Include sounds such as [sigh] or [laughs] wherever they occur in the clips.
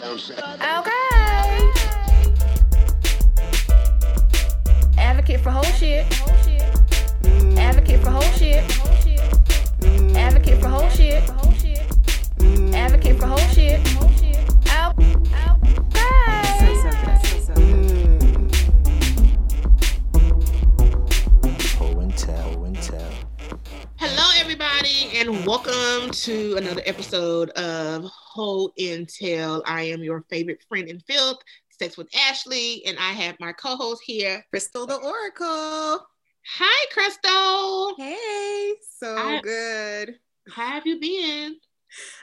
Okay. Advocate for whole shit. Advocate for whole shit. Advocate for whole shit. Advocate for whole shit. And welcome to another episode of Ho and Tell. I am your favorite friend in filth, Sex with Ashley, and I have my co-host here. Crystal the Oracle. Hi, Crystal. Hey, so I- good. How have you been?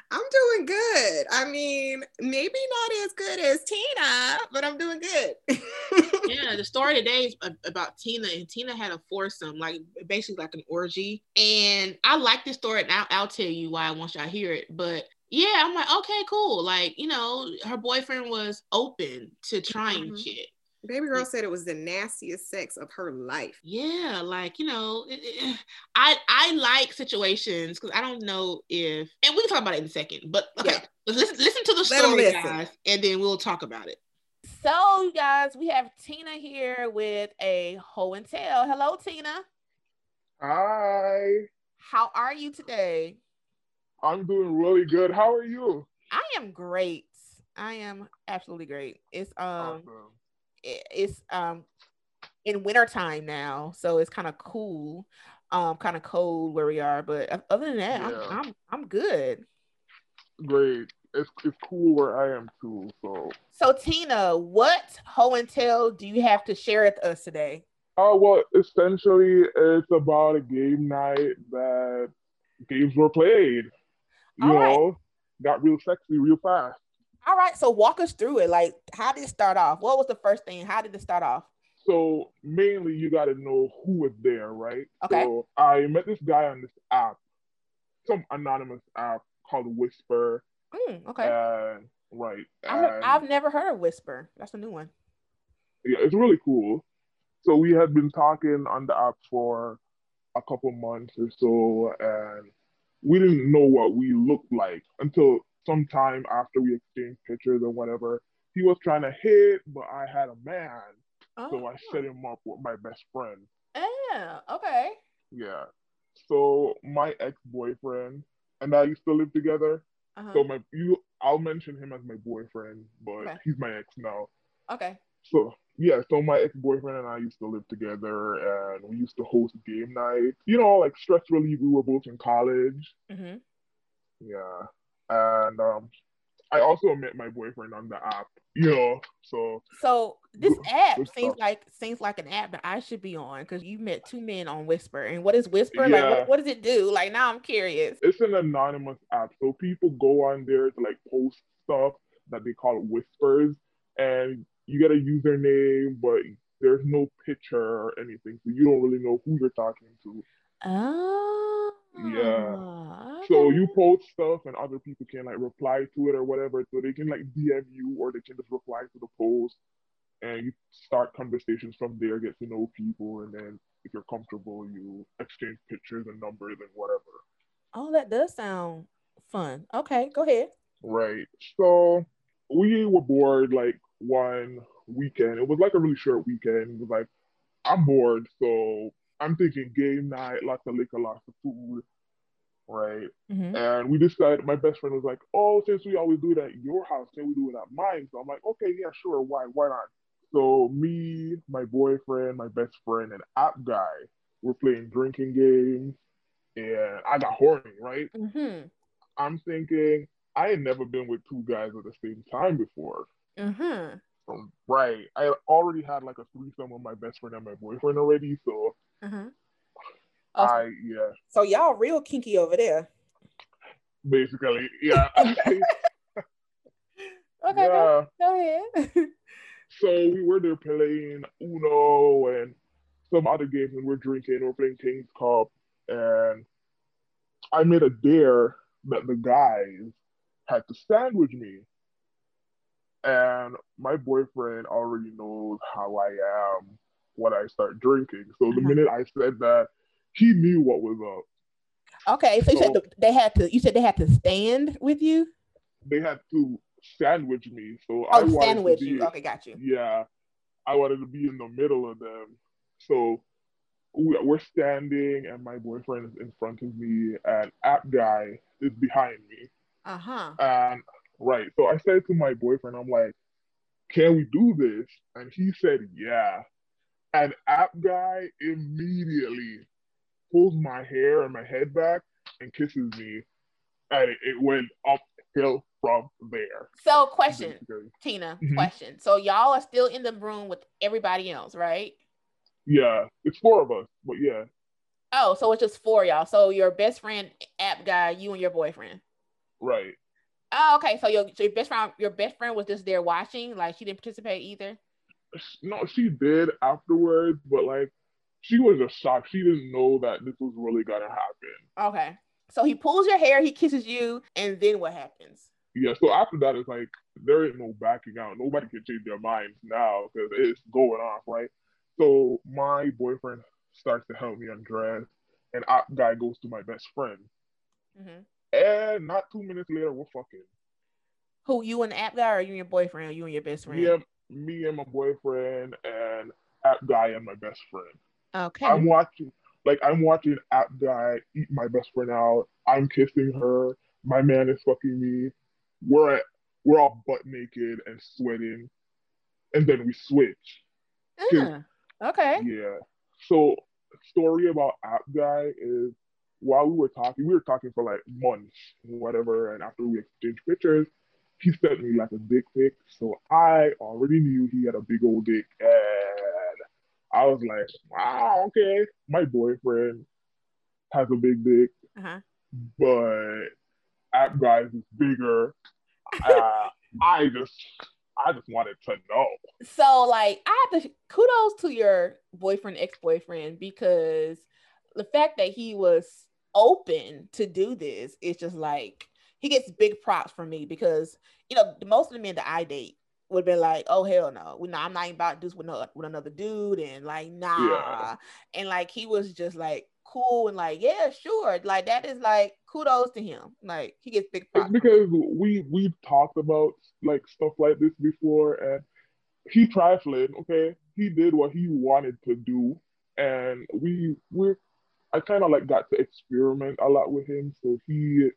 I'm doing good. I mean, maybe not as good as Tina, but I'm doing good. [laughs] Yeah, the story today is about Tina, and Tina had a foursome, like basically like an orgy. And I like this story, and I'll, I'll tell you why I want y'all hear it. But yeah, I'm like, okay, cool. Like, you know, her boyfriend was open to trying Mhm. shit. Baby girl said it was the nastiest sex of her life. Yeah, like you know, it- it- I I like situations because I don't know if, and we can talk about it in a second. But okay, Yeah. listen, listen to the Let story, guys, and then we'll talk about it. So, you guys, we have Tina here with a hoe and tail. Hello, Tina. Hi, How are you today? I'm doing really good. How are you? I am great. I am absolutely great. It's um Awesome. it- it's um in wintertime now, so it's kind of cool, um, kind of cold where we are. But other than that, Yeah. I'm, I'm I'm good. Great. It's it's cool where I am too. So, So Tina, what ho and tell do you have to share with us today? uh, well, essentially, it's about a game night that games were played. You All right. know, got real sexy real fast. All right, so walk us through it. Like, how did it start off? What was the first thing? How did it start off? So mainly, you got to know who was there, right? Okay. So I met this guy on this app, some anonymous app called Whisper, Mm, okay. and right. I've, I've never heard of Whisper. That's a new one. yeah, it's really cool. So we had been talking on the app for a couple months or so, and we didn't know what we looked like until sometime after we exchanged pictures or whatever. He was trying to hit, but I had a man, Oh, so I set him up with my best friend. yeah. Okay. Yeah. So my ex-boyfriend and I used to live together. Uh-huh. So my you, I'll mention him as my boyfriend, but Okay. he's my ex now. okay. So yeah, so my ex-boyfriend and I used to live together and we used to host game nights. You know, like stress relief, we were both in college. hmm Yeah. And um I also met my boyfriend on the app, you know. So So this app seems stuff. like seems like an app that I should be on because you met two men on Whisper. And what is Whisper? Like, what, what does it do? Like, now I'm curious. it's an anonymous app. So people go on there to like post stuff that they call whispers and you get a username, but there's no picture or anything. So you don't really know who you're talking to. Oh. So okay. you post stuff and other people can like reply to it or whatever. So they can like DM you or they can just reply to the post and you start conversations from there, get to know people, and then if you're comfortable, you exchange pictures and numbers and whatever. Oh, that does sound fun. Okay, go ahead. Right. So we were bored like one weekend. It was like a really short weekend. It was like, I'm bored, so I'm thinking game night, lots of liquor, lots of food. Right. Mhm. And we decided, my best friend was like, Oh, since we always do it at your house, can we do it at mine? So I'm like, Okay, yeah, sure. Why? Why not? So me, my boyfriend, my best friend, and app guy were playing drinking games, and I got horny. Right. Mhm. I'm thinking I had never been with two guys at the same time before. Mhm. Um, right. I already had like a threesome with my best friend and my boyfriend already. So Mhm. I yeah, So y'all real kinky over there. basically yeah. [laughs] [laughs] Okay, go, yeah. go ahead. [laughs] So we were there playing Uno and some other games and we're drinking, we're playing King's Cup and I made a dare that the guys had to sandwich me. And my boyfriend already knows how I am when I start drinking. So the Uh-huh. minute I said that, he knew what was up. okay, so you said the, they had to. You said they had to stand with you. They had to sandwich me. So I Oh, wanted sandwich to be, you. Okay, got you. Yeah, I wanted to be in the middle of them. So we- we're standing, and my boyfriend is in front of me, and app guy is behind me. Uh huh. And right, so I said to my boyfriend, I'm like, "Can we do this?" And he said, "Yeah." And app guy immediately pulls my hair and my head back and kisses me, and it, it went uphill from there. So, question, basically. Tina. Mhm. Question. So, y'all are still in the room with everybody else, right? Yeah, it's four of us, but yeah, Oh, so it's just four y'all. So your best friend, app guy, you and your boyfriend. right. Oh, okay. So your, so your best friend, your best friend was just there watching, like she didn't participate either. No, she did afterwards, but like she was just shocked. She didn't know that this was really gonna happen. Okay. So he pulls your hair, he kisses you, and then what happens? Yeah, so after that, it's like there ain't no backing out. Nobody can change their minds now because it's going off, right? So my boyfriend starts to help me undress, and that guy goes to my best friend, hmm and not two minutes later, we're fucking. Who you and the app guy, or you and your boyfriend, or you and your best friend? And me and my boyfriend and app guy and my best friend. Okay. I'm watching, like I'm watching app guy eat my best friend out. I'm kissing her. My man is fucking me. We're at, we're all butt naked and sweating, and then we switch. Ah, okay. Yeah. So story about app guy is while we were talking, we were talking for like months, whatever, and after we exchanged pictures, he sent me like a dick pic. So I already knew he had a big old dick, and I was like, wow, okay. My boyfriend has a big dick, Uh-huh. but app guys is bigger. Uh, [laughs] I just, I just wanted to know. So like I have to kudos to your boyfriend, ex-boyfriend, because the fact that he was open to do this is just like he gets big props from me because you know most of the men that I date would be like, oh hell no, we no, I'm not even about to do this with, no, with another dude, and like nah, Yeah. and like he was just like cool and like yeah, sure, like that is like kudos to him, like he gets big props. because we we've talked about like stuff like this before, and he trifling. Okay, he did what he wanted to do, and we we're I kind of like got to experiment a lot with him, so he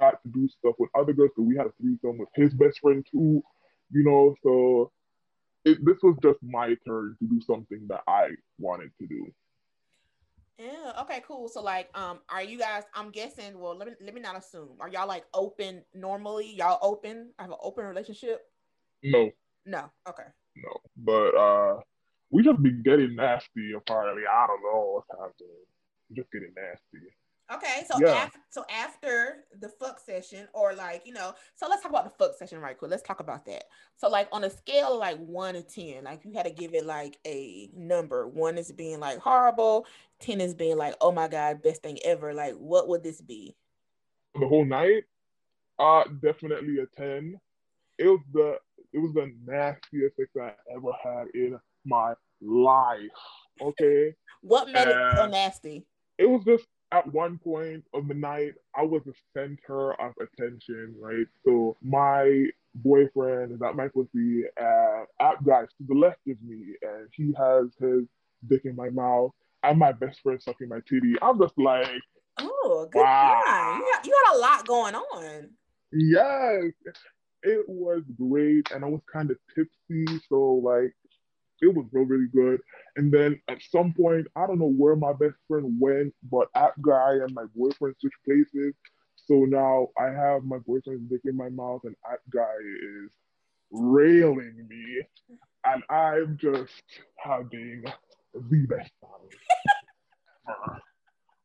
got to do stuff with other girls. So we had a threesome with his best friend too, you know. So it, this was just my turn to do something that I wanted to do. Yeah. Okay. Cool. So, like, um, are you guys? I'm guessing. Well, let me let me not assume. Are y'all like open normally? Y'all open? I Have an open relationship? No, No. Okay. no, but uh, we just be getting nasty. Apparently, I don't know what's happening. Just getting nasty. Okay. So Yeah. after so after the fuck session, or like you know, so let's talk about the fuck session right quick. Let's talk about that. So like on a scale of like one to ten, like you had to give it like a number. One is being like horrible. Ten is being like, oh my god, best thing ever. Like, what would this be? the whole night, uh, definitely a ten. It was the it was the nastiest sex I ever had in my life. Okay, [laughs] What made it so nasty? it was just at one point of the night I was the center of attention, right? So my boyfriend is at my pussy, and app guy to the left of me, and he has his dick in my mouth, and my best friend sucking my titty. I'm just like. Oh, good Wow. time. You you got a lot going on. Yes, it was great, and I was kind of tipsy, so like it was really, really good. And then at some point, I don't know where my best friend went, but app guy and my boyfriend switched places. So now I have my boyfriend's dick in my mouth, and app guy is railing me, and I'm just having the best time.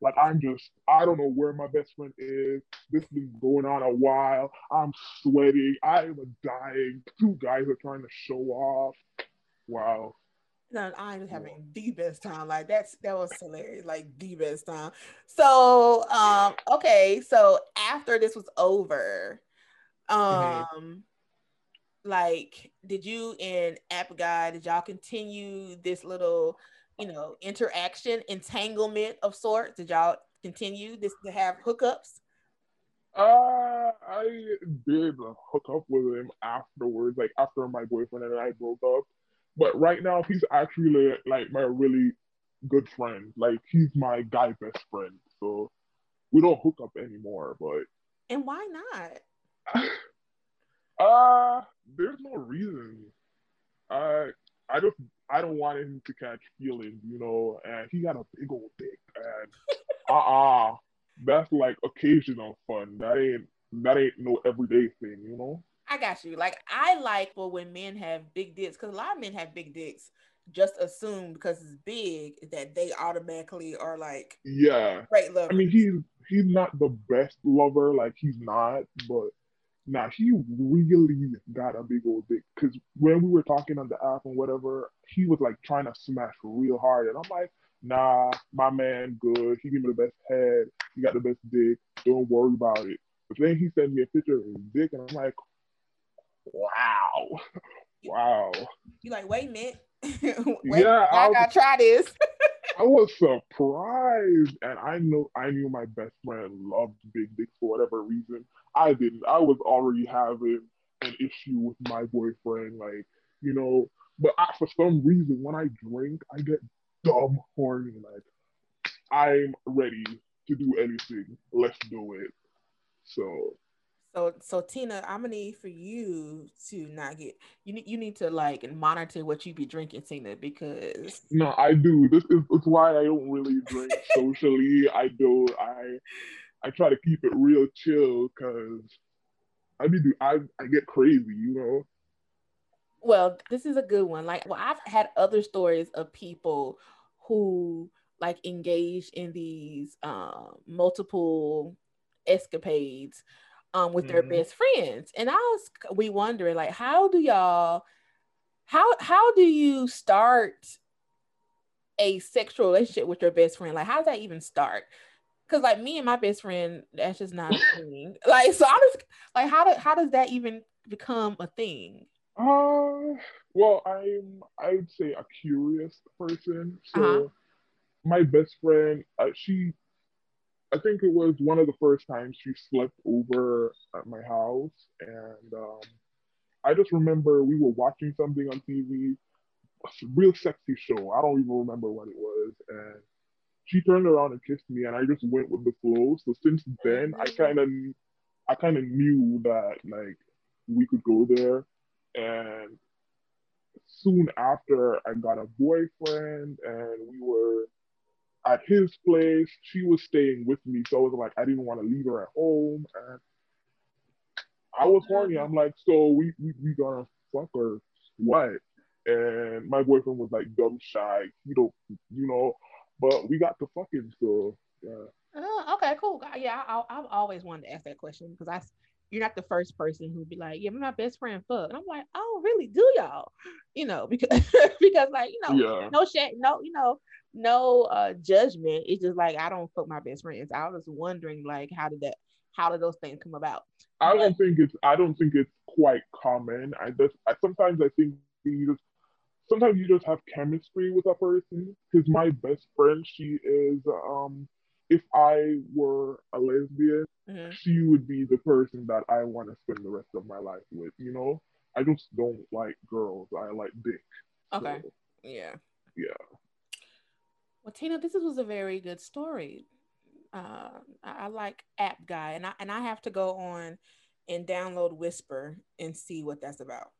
Like I'm just, I don't know where my best friend is. This has been going on a while. I'm sweating. I am dying. Two guys are trying to show off. Wow. No, I'm having the best time. Like that's that was hilarious. Like the best time. So um okay, so after this was over, um like did you and App Guy, did y'all continue this little, you know, interaction, entanglement of sorts? Did y'all continue this to have hookups? Uh, I did hook up with him afterwards, like after my boyfriend and I broke up. But right now, he's actually like my really good friend. Like he's my guy best friend. So we don't hook up anymore. But And why not? [sighs] uh, there's no reason. I I just I don't want him to catch feelings, you know. And he got a big old dick, and [laughs] uh uh that's like occasional fun. That ain't that ain't no everyday thing, you know. I got you. Like I like for when men have big dicks because a lot of men have big dicks. Just assume because it's big that they automatically are like Yeah, great lovers. I mean he's he's not the best lover, like he's not, but nah, he really got a big old dick. Cause when we were talking on the app and whatever, he was like trying to smash real hard, and I'm like, nah, my man, good. He gave me the best head. He got the best dick. Don't worry about it. But then he sent me a picture of his dick, and I'm like, wow, wow. you like wait a minute. [laughs] wait, Yeah, I gotta try this. [laughs] I was surprised, and I know I knew my best friend loved big dicks for whatever reason. I didn't. I was already having an issue with my boyfriend, like you know. But I, for some reason, when I drink, I get dumb horny. Like I'm ready to do anything. Let's do it. So So so Tina, I'm gonna need for you to not get you need you need to like monitor what you be drinking, Tina, because no, I do. This is it's why I don't really drink [laughs] socially. I do. I I try to keep it real chill because I be do I I get crazy, you know. well, this is a good one. Like well, I've had other stories of people who like engage in these um multiple escapades um with their Mhm. best friends. And I was we wondering like how do y'all how how do you start a sexual relationship with your best friend? Like how does that even start? Cause like me and my best friend, that's just not a [laughs] thing. Like so I'm just like how do, how does that even become a thing? Uh well, I'm I'd say a curious person. So Uh-huh. my best friend, uh, she I think it was one of the first times she slept over at my house, and um, I just remember we were watching something on TV, a real sexy show. I don't even remember what it was, and she turned around and kissed me, and I just went with the flow. So since then, I kind of, I kind of knew that like we could go there, and soon after, I got a boyfriend, and we were at his place. She was staying with me, so I was like, I didn't want to leave her at home, and I was horny. I'm like, so we we, we gonna fuck or what? And my boyfriend was like dumb shy. You don't, you know, but we got to fucking. So yeah, Oh, okay, cool. Yeah, I, I've always wanted to ask that question because I, you're not the first person who'd be like, "Yeah, my best friend fuck," and I'm like, "Oh, really? Do y'all?" You know, because [laughs] because like you know, yeah. no shit, no, you know, no uh judgment. It's just like I don't fuck my best friends. I was wondering like, how did that? How did those things come about? I don't think it's I don't think it's quite common. I just I sometimes I think you just sometimes you just have chemistry with a person. Because my best friend, she is um if I were a lesbian, Mhm. she would be the person that I want to spend the rest of my life with, you know? I just don't like girls. I like dick. Okay, So, yeah, yeah. Well, Tina, this was a very good story. Uh, I, I like App Guy, and I and I have to go on and download Whisper and see what that's about.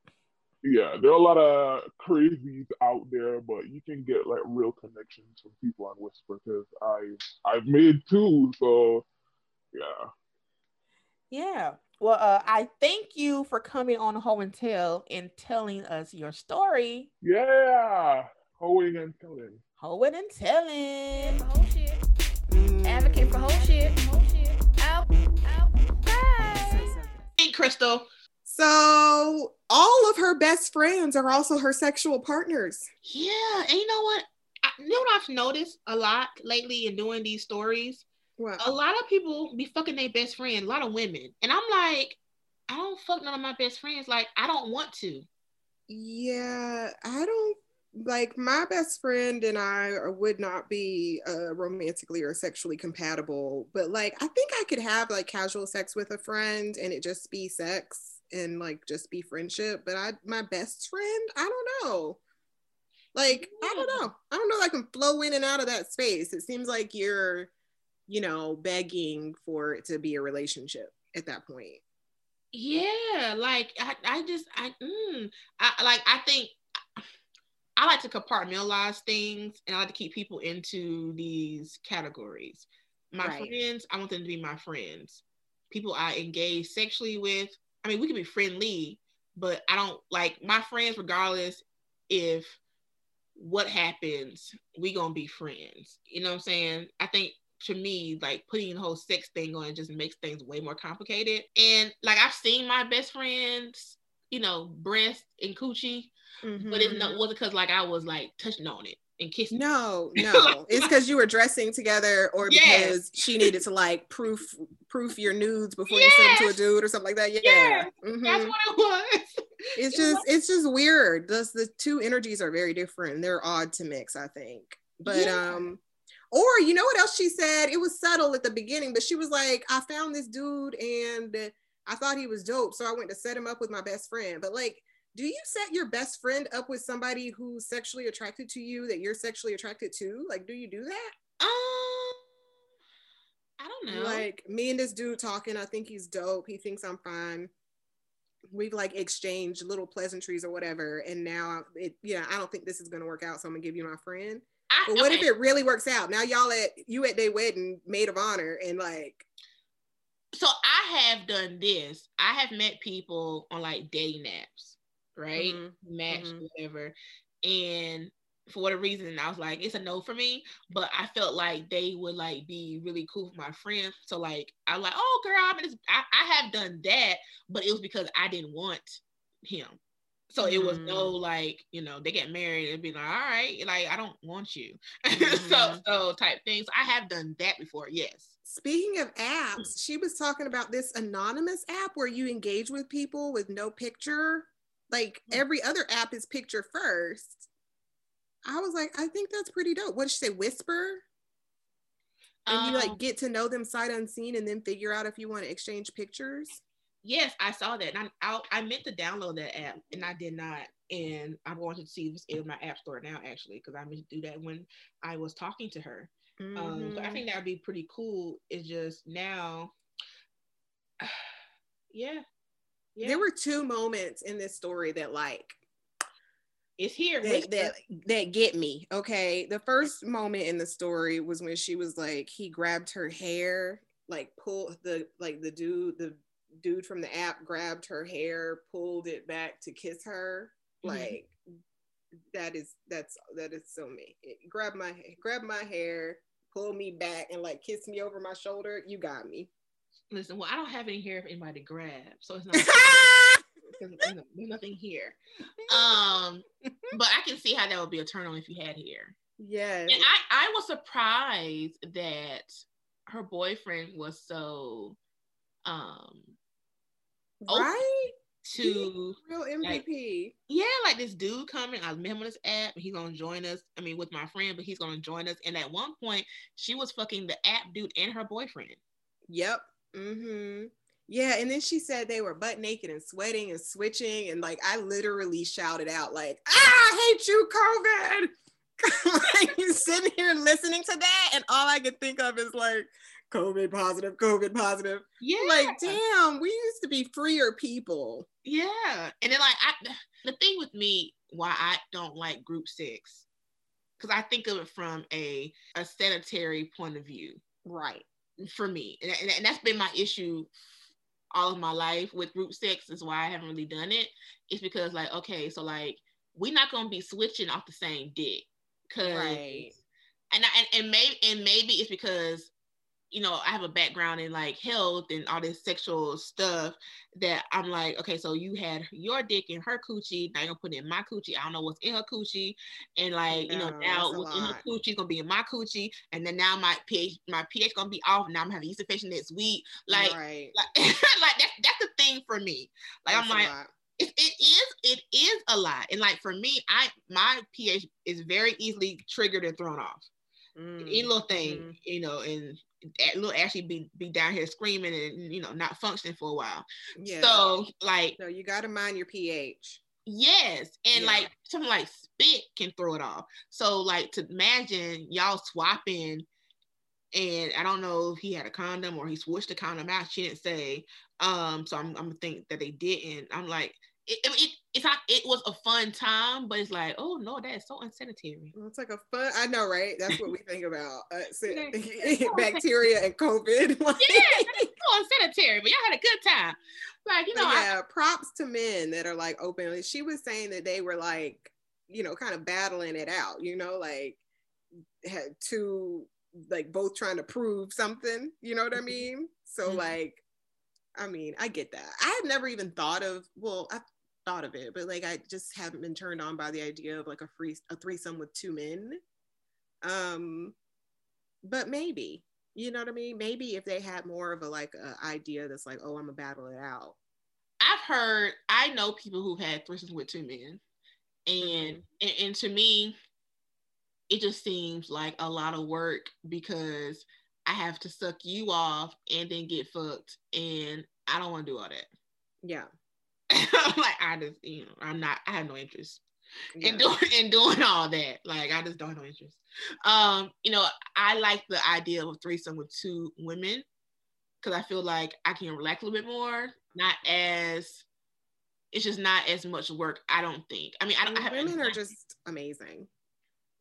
Yeah, there are a lot of crazies out there, but you can get like real connections from people on Whisper because I I've made two, so yeah. Yeah. Well, uh, I thank you for coming on Ho and Tell and telling us your story. Yeah, hoeing and telling. Hoeing and telling. Whole shit. Advocate for whole shit. Out. Out. Bye. Hey, Crystal. So all of her best friends are also her sexual partners. Yeah, and you know what? I, you know what I've noticed a lot lately in doing these stories? Well, A lot of people be fucking their best friend, a lot of women. And I'm like, I don't fuck none of my best friends. Like, I don't want to. yeah, I don't like my best friend and I would not be uh, romantically or sexually compatible, but like I think I could have like casual sex with a friend and it just be sex and like just be friendship. But I, my best friend, I don't know. Like I don't know. I don't know. If I can flow in and out of that space. It seems like you're, you know, begging for it to be a relationship at that point. Yeah, like I, I just I, mm, I like I think I like to compartmentalize things and I like to keep people into these categories. My Right. friends, I want them to be my friends. People I engage sexually with, I mean, we can be friendly, but I don't like my friends, regardless if what happens, we gonna be friends. You know what I'm saying? I think to me, like putting the whole sex thing on it just makes things way more complicated. And like I've seen my best friends, you know, breast and coochie, but it no, wasn't because like I was like touching on it and kissing. No, [laughs] no. it's because you were dressing together or Yes. because she needed to like proof proof your nudes before you send them to a dude or something like that. Yeah. Yes, Mhm. That's what it was. [laughs] It's just it's just weird. Those the two energies are very different. They're odd to mix, I think. But Yeah. um or you know what else she said? It was subtle at the beginning, but she was like, I found this dude and I thought he was dope. So I went to set him up with my best friend. But like, do you set your best friend up with somebody who's sexually attracted to you that you're sexually attracted to? Like, do you do that? Um, I don't know. Like me and this dude talking, I think he's dope. He thinks I'm fine. We've like exchanged little pleasantries or whatever, and now it, yeah, I don't think this is gonna work out. So I'm gonna give you my friend. I, But what if it really works out? Now y'all at you at their wedding, maid of honor, and like, so I have done this. I have met people on like dating apps, right? Mhm, Match, mhm. whatever. And for whatever reason, I was like, it's a no for me. But I felt like they would like be really cool for my friends. So like I was like, oh girl, I'm in this. I, I have done that, but it was because I didn't want him. So it was no like, you know, they get married and be like, all right, like I don't want you. [laughs] so Mhm. so type things. I have done that before, yes. Speaking of apps, she was talking about this anonymous app where you engage with people with no picture. Like Hmm. every other app is picture first. I was like, I think that's pretty dope. What did she say? Whisper? and you Um, like get to know them sight unseen and then figure out if you want to exchange pictures Yes, I saw that. And I, I, I meant to download that app and I did not. And I'm going to see if it's in my app store now, actually, because I meant to do that when I was talking to her. Um, so I think that would be pretty cool. It's just now, [sighs] yeah, yeah, there were two moments in this story that like it's here. that, that that get me okay the first moment in the story was when she was like he grabbed her hair like pull the like the dude the dude from the app grabbed her hair pulled it back to kiss her Mhm. like that is that's that is so me grab my grab my hair pull me back and like kiss me over my shoulder you got me Listen, well, I don't have any hair for anybody to grab, so it's [laughs] not. there's nothing here. Um, [laughs] but I can see how that would be a turn on if you had hair. yes And I, I was surprised that her boyfriend was so um right to real mvp yeah, like this dude coming. I met him on this app. He's gonna join us. I mean, with my friend, but he's gonna join us. And at one point, she was fucking the app dude and her boyfriend. Yep. Mm-hmm. Yeah, and then she said they were butt naked and sweating and switching, and like I literally shouted out, like, "Ah, I hate you, COVID!" [laughs] like you sitting here listening to that, and all I could think of is like, "COVID positive, COVID positive." Yeah, Like, damn, we used to be freer people. yeah. And then like I, the thing with me, why I don't like group sex, because I think of it from a a sanitary point of view. Right. for me and, and, and that's been my issue all of my life with group sex is why i haven't really done it it's because like okay so like we're not going to be switching off the same dick because Right. and, I, and and maybe and maybe it's because you know i have a background in like health and all this sexual stuff that i'm like okay so you had your dick in her coochie now you're gonna put it in my coochie i don't know what's in her coochie and like you know No, now that's what's in her coochie is gonna be in my coochie and then now my pH my pH gonna be off now I'm having yeast infection next week like right. like, [laughs] like that's that's the thing for me like I'm like it, it is it is a lot. And like for me, I my pH is very easily triggered and thrown off. Mm, Any little thing, mhm. you know, and little Ashley be be down here screaming and you know not functioning for a while. Yeah. So like so you got to mind your pH. yes, and Yeah. like something like spit can throw it off. So like to imagine y'all swapping. And I don't know if he had a condom or he switched the condom out. She didn't say. Um, so I'm, I'm gonna think that they didn't. I'm like, it, it, it's not. It was a fun time, but it's like, oh no, that is so unsanitary. Well, It's like a fun. I know, right? That's what we think about. Uh, [laughs] [laughs] so- bacteria and COVID. [laughs] like- Yeah, that's so unsanitary, but y'all had a good time. Like, you But know, I- yeah, props to men that are like open. She was saying that they were like, you know, kind of battling it out, you know, like had two, like both trying to prove something, you know what I Mhm. mean? So, Mhm. like, I mean, I get that. I had never even thought of, well, I thought of it, but like, I just haven't been turned on by the idea of like a free, a threesome with two men. Um, but maybe, you know what I mean? Maybe if they had more of a like a idea that's like, oh, I'm gonna battle it out. I've heard, I know people who've had threesomes with two men, and, and and to me, it just seems like a lot of work because I have to suck you off and then get fucked, and I don't want to do all that. Yeah. [laughs] like I just, you know, I'm not. I have no interest yeah. in doing [laughs] in doing all that. Like I just don't have no interest. Um, you know, I like the idea of a threesome with two women because I feel like I can relax a little bit more. Not as it's just not as much work. I don't think. I mean, I don't. I women are just amazing.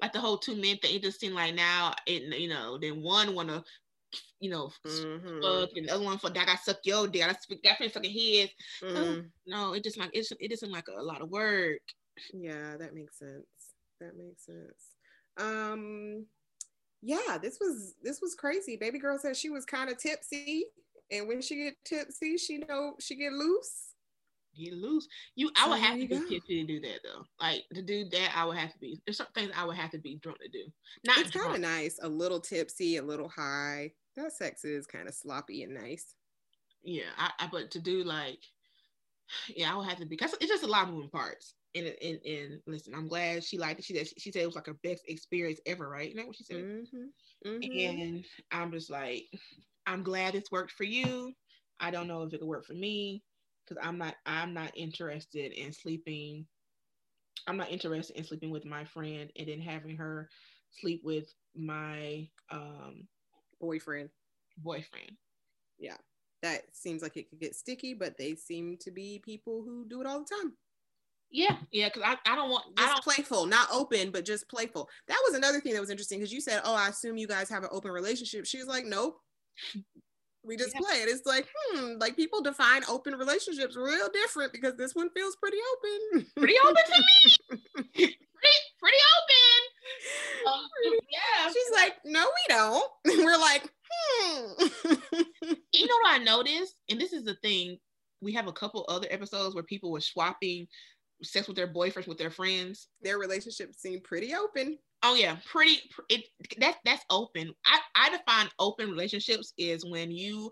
like the whole two men thing. It just seemed like now it, you know, then one want to, you know, Mhm. fuck, and the other one for that I suck your dick. I definitely sucking his. Mhm. No, it just like it's it doesn't like a lot of work. Yeah, that makes sense. That makes sense. Um, yeah, this was this was crazy. Baby girl said she was kind of tipsy, and when she get tipsy, she know she get loose. Get loose. You, I So would have to be tipsy to do that though. Like to do that, I would have to be. There's some things I would have to be drunk to do. Not It's kind of nice, a little tipsy, a little high. That sex is kind of sloppy and nice. Yeah, I, I. But to do like, [sighs] yeah, I would have to be. Cause it's just a lot of moving parts. And and and listen, I'm glad she liked it. She said she said it was like her best experience ever. Right? Isn't that what she said? Mm-hmm. Mm-hmm. And I'm just like, I'm glad this worked for you. I don't know if it could work for me because I'm not I'm not interested in sleeping. I'm not interested in sleeping with my friend and then having her sleep with my um Boyfriend. boyfriend. Yeah. That seems like it could get sticky, but they seem to be people who do it all the time. Yeah, yeah, because I, I don't want I just don't playful, not open, but just playful. That was another thing that was interesting because you said, "Oh, I assume you guys have an open relationship." She was like, "Nope, we just Yeah. play it." It's like, hmm, like people define open relationships real different because this one feels pretty open. pretty open to me. [laughs] pretty pretty open. [laughs] Um, yeah. She's like, "No, we don't." [laughs] And We're like, "Hmm." you know what I noticed? And this is the thing. We have a couple other episodes where people were swapping sex with their boyfriends with their friends. Their relationship seemed pretty open. Oh yeah, pretty. pr- It that that's open. I I define open relationships is when you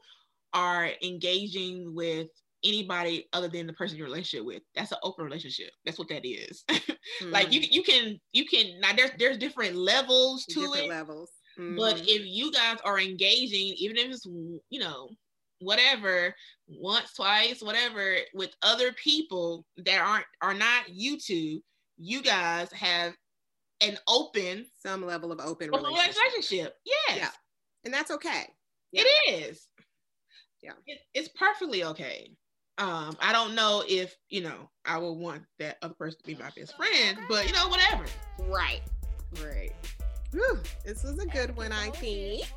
are engaging with anybody other than the person you're relationship with. That's an open relationship. That's what that is. [laughs] like you you can you can now there's there's different levels to different it. levels. But Mhm. if you guys are engaging, even if it's you know whatever, once, twice, whatever, with other people that aren't are not you two, you guys have an open some level of open relationship, relationship. Yes, Yeah. and that's okay. it is. Yeah. It- it's perfectly okay. Um, I don't know if you know I would want that other person to be my best friend, but you know whatever. Right. Right. Whew, this was a good one, I think.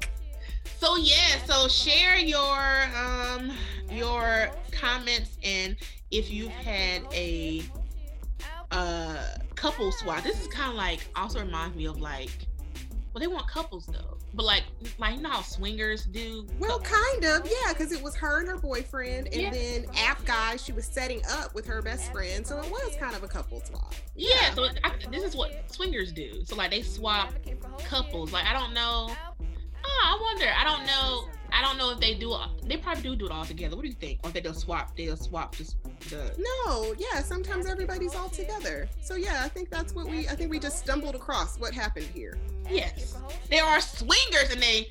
So yeah, so share your um your comments and if you've had a uh couple swap. This is kind of like also reminds me of like well they want couples though. But like like you know how swingers do Well, kind of, yeah, because it was her and her boyfriend, and Yeah. then app guy she was setting up with her best friend, so it was kind of a couple swap. Yeah, so I, this is what swingers do. So like they swap couples. Like I don't know. Oh, I wonder. I don't know. I don't know if they do. They probably do do it all together. What do you think? Or if they just swap? They'll swap just the. No, yeah, sometimes everybody's all together. So yeah, I think that's what we. I think we just stumbled across what happened here. Yes, there are swingers and they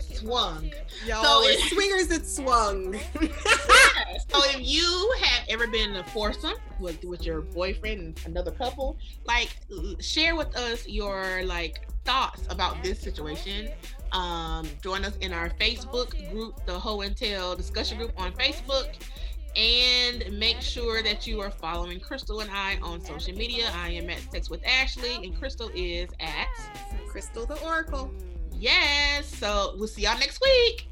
swung. Y'all So [laughs] swingers that swung. Yes. So if [laughs] you have ever been in a foursome with with your boyfriend and another couple, like share with us your like thoughts about this situation. Um, join us in our Facebook group, the Ho and Tell discussion group on Facebook. And make sure that you are following Crystal and I on social media. I am at Sex with Ashley, and Crystal is at Crystal the Oracle. Yes. So we'll see y'all next week.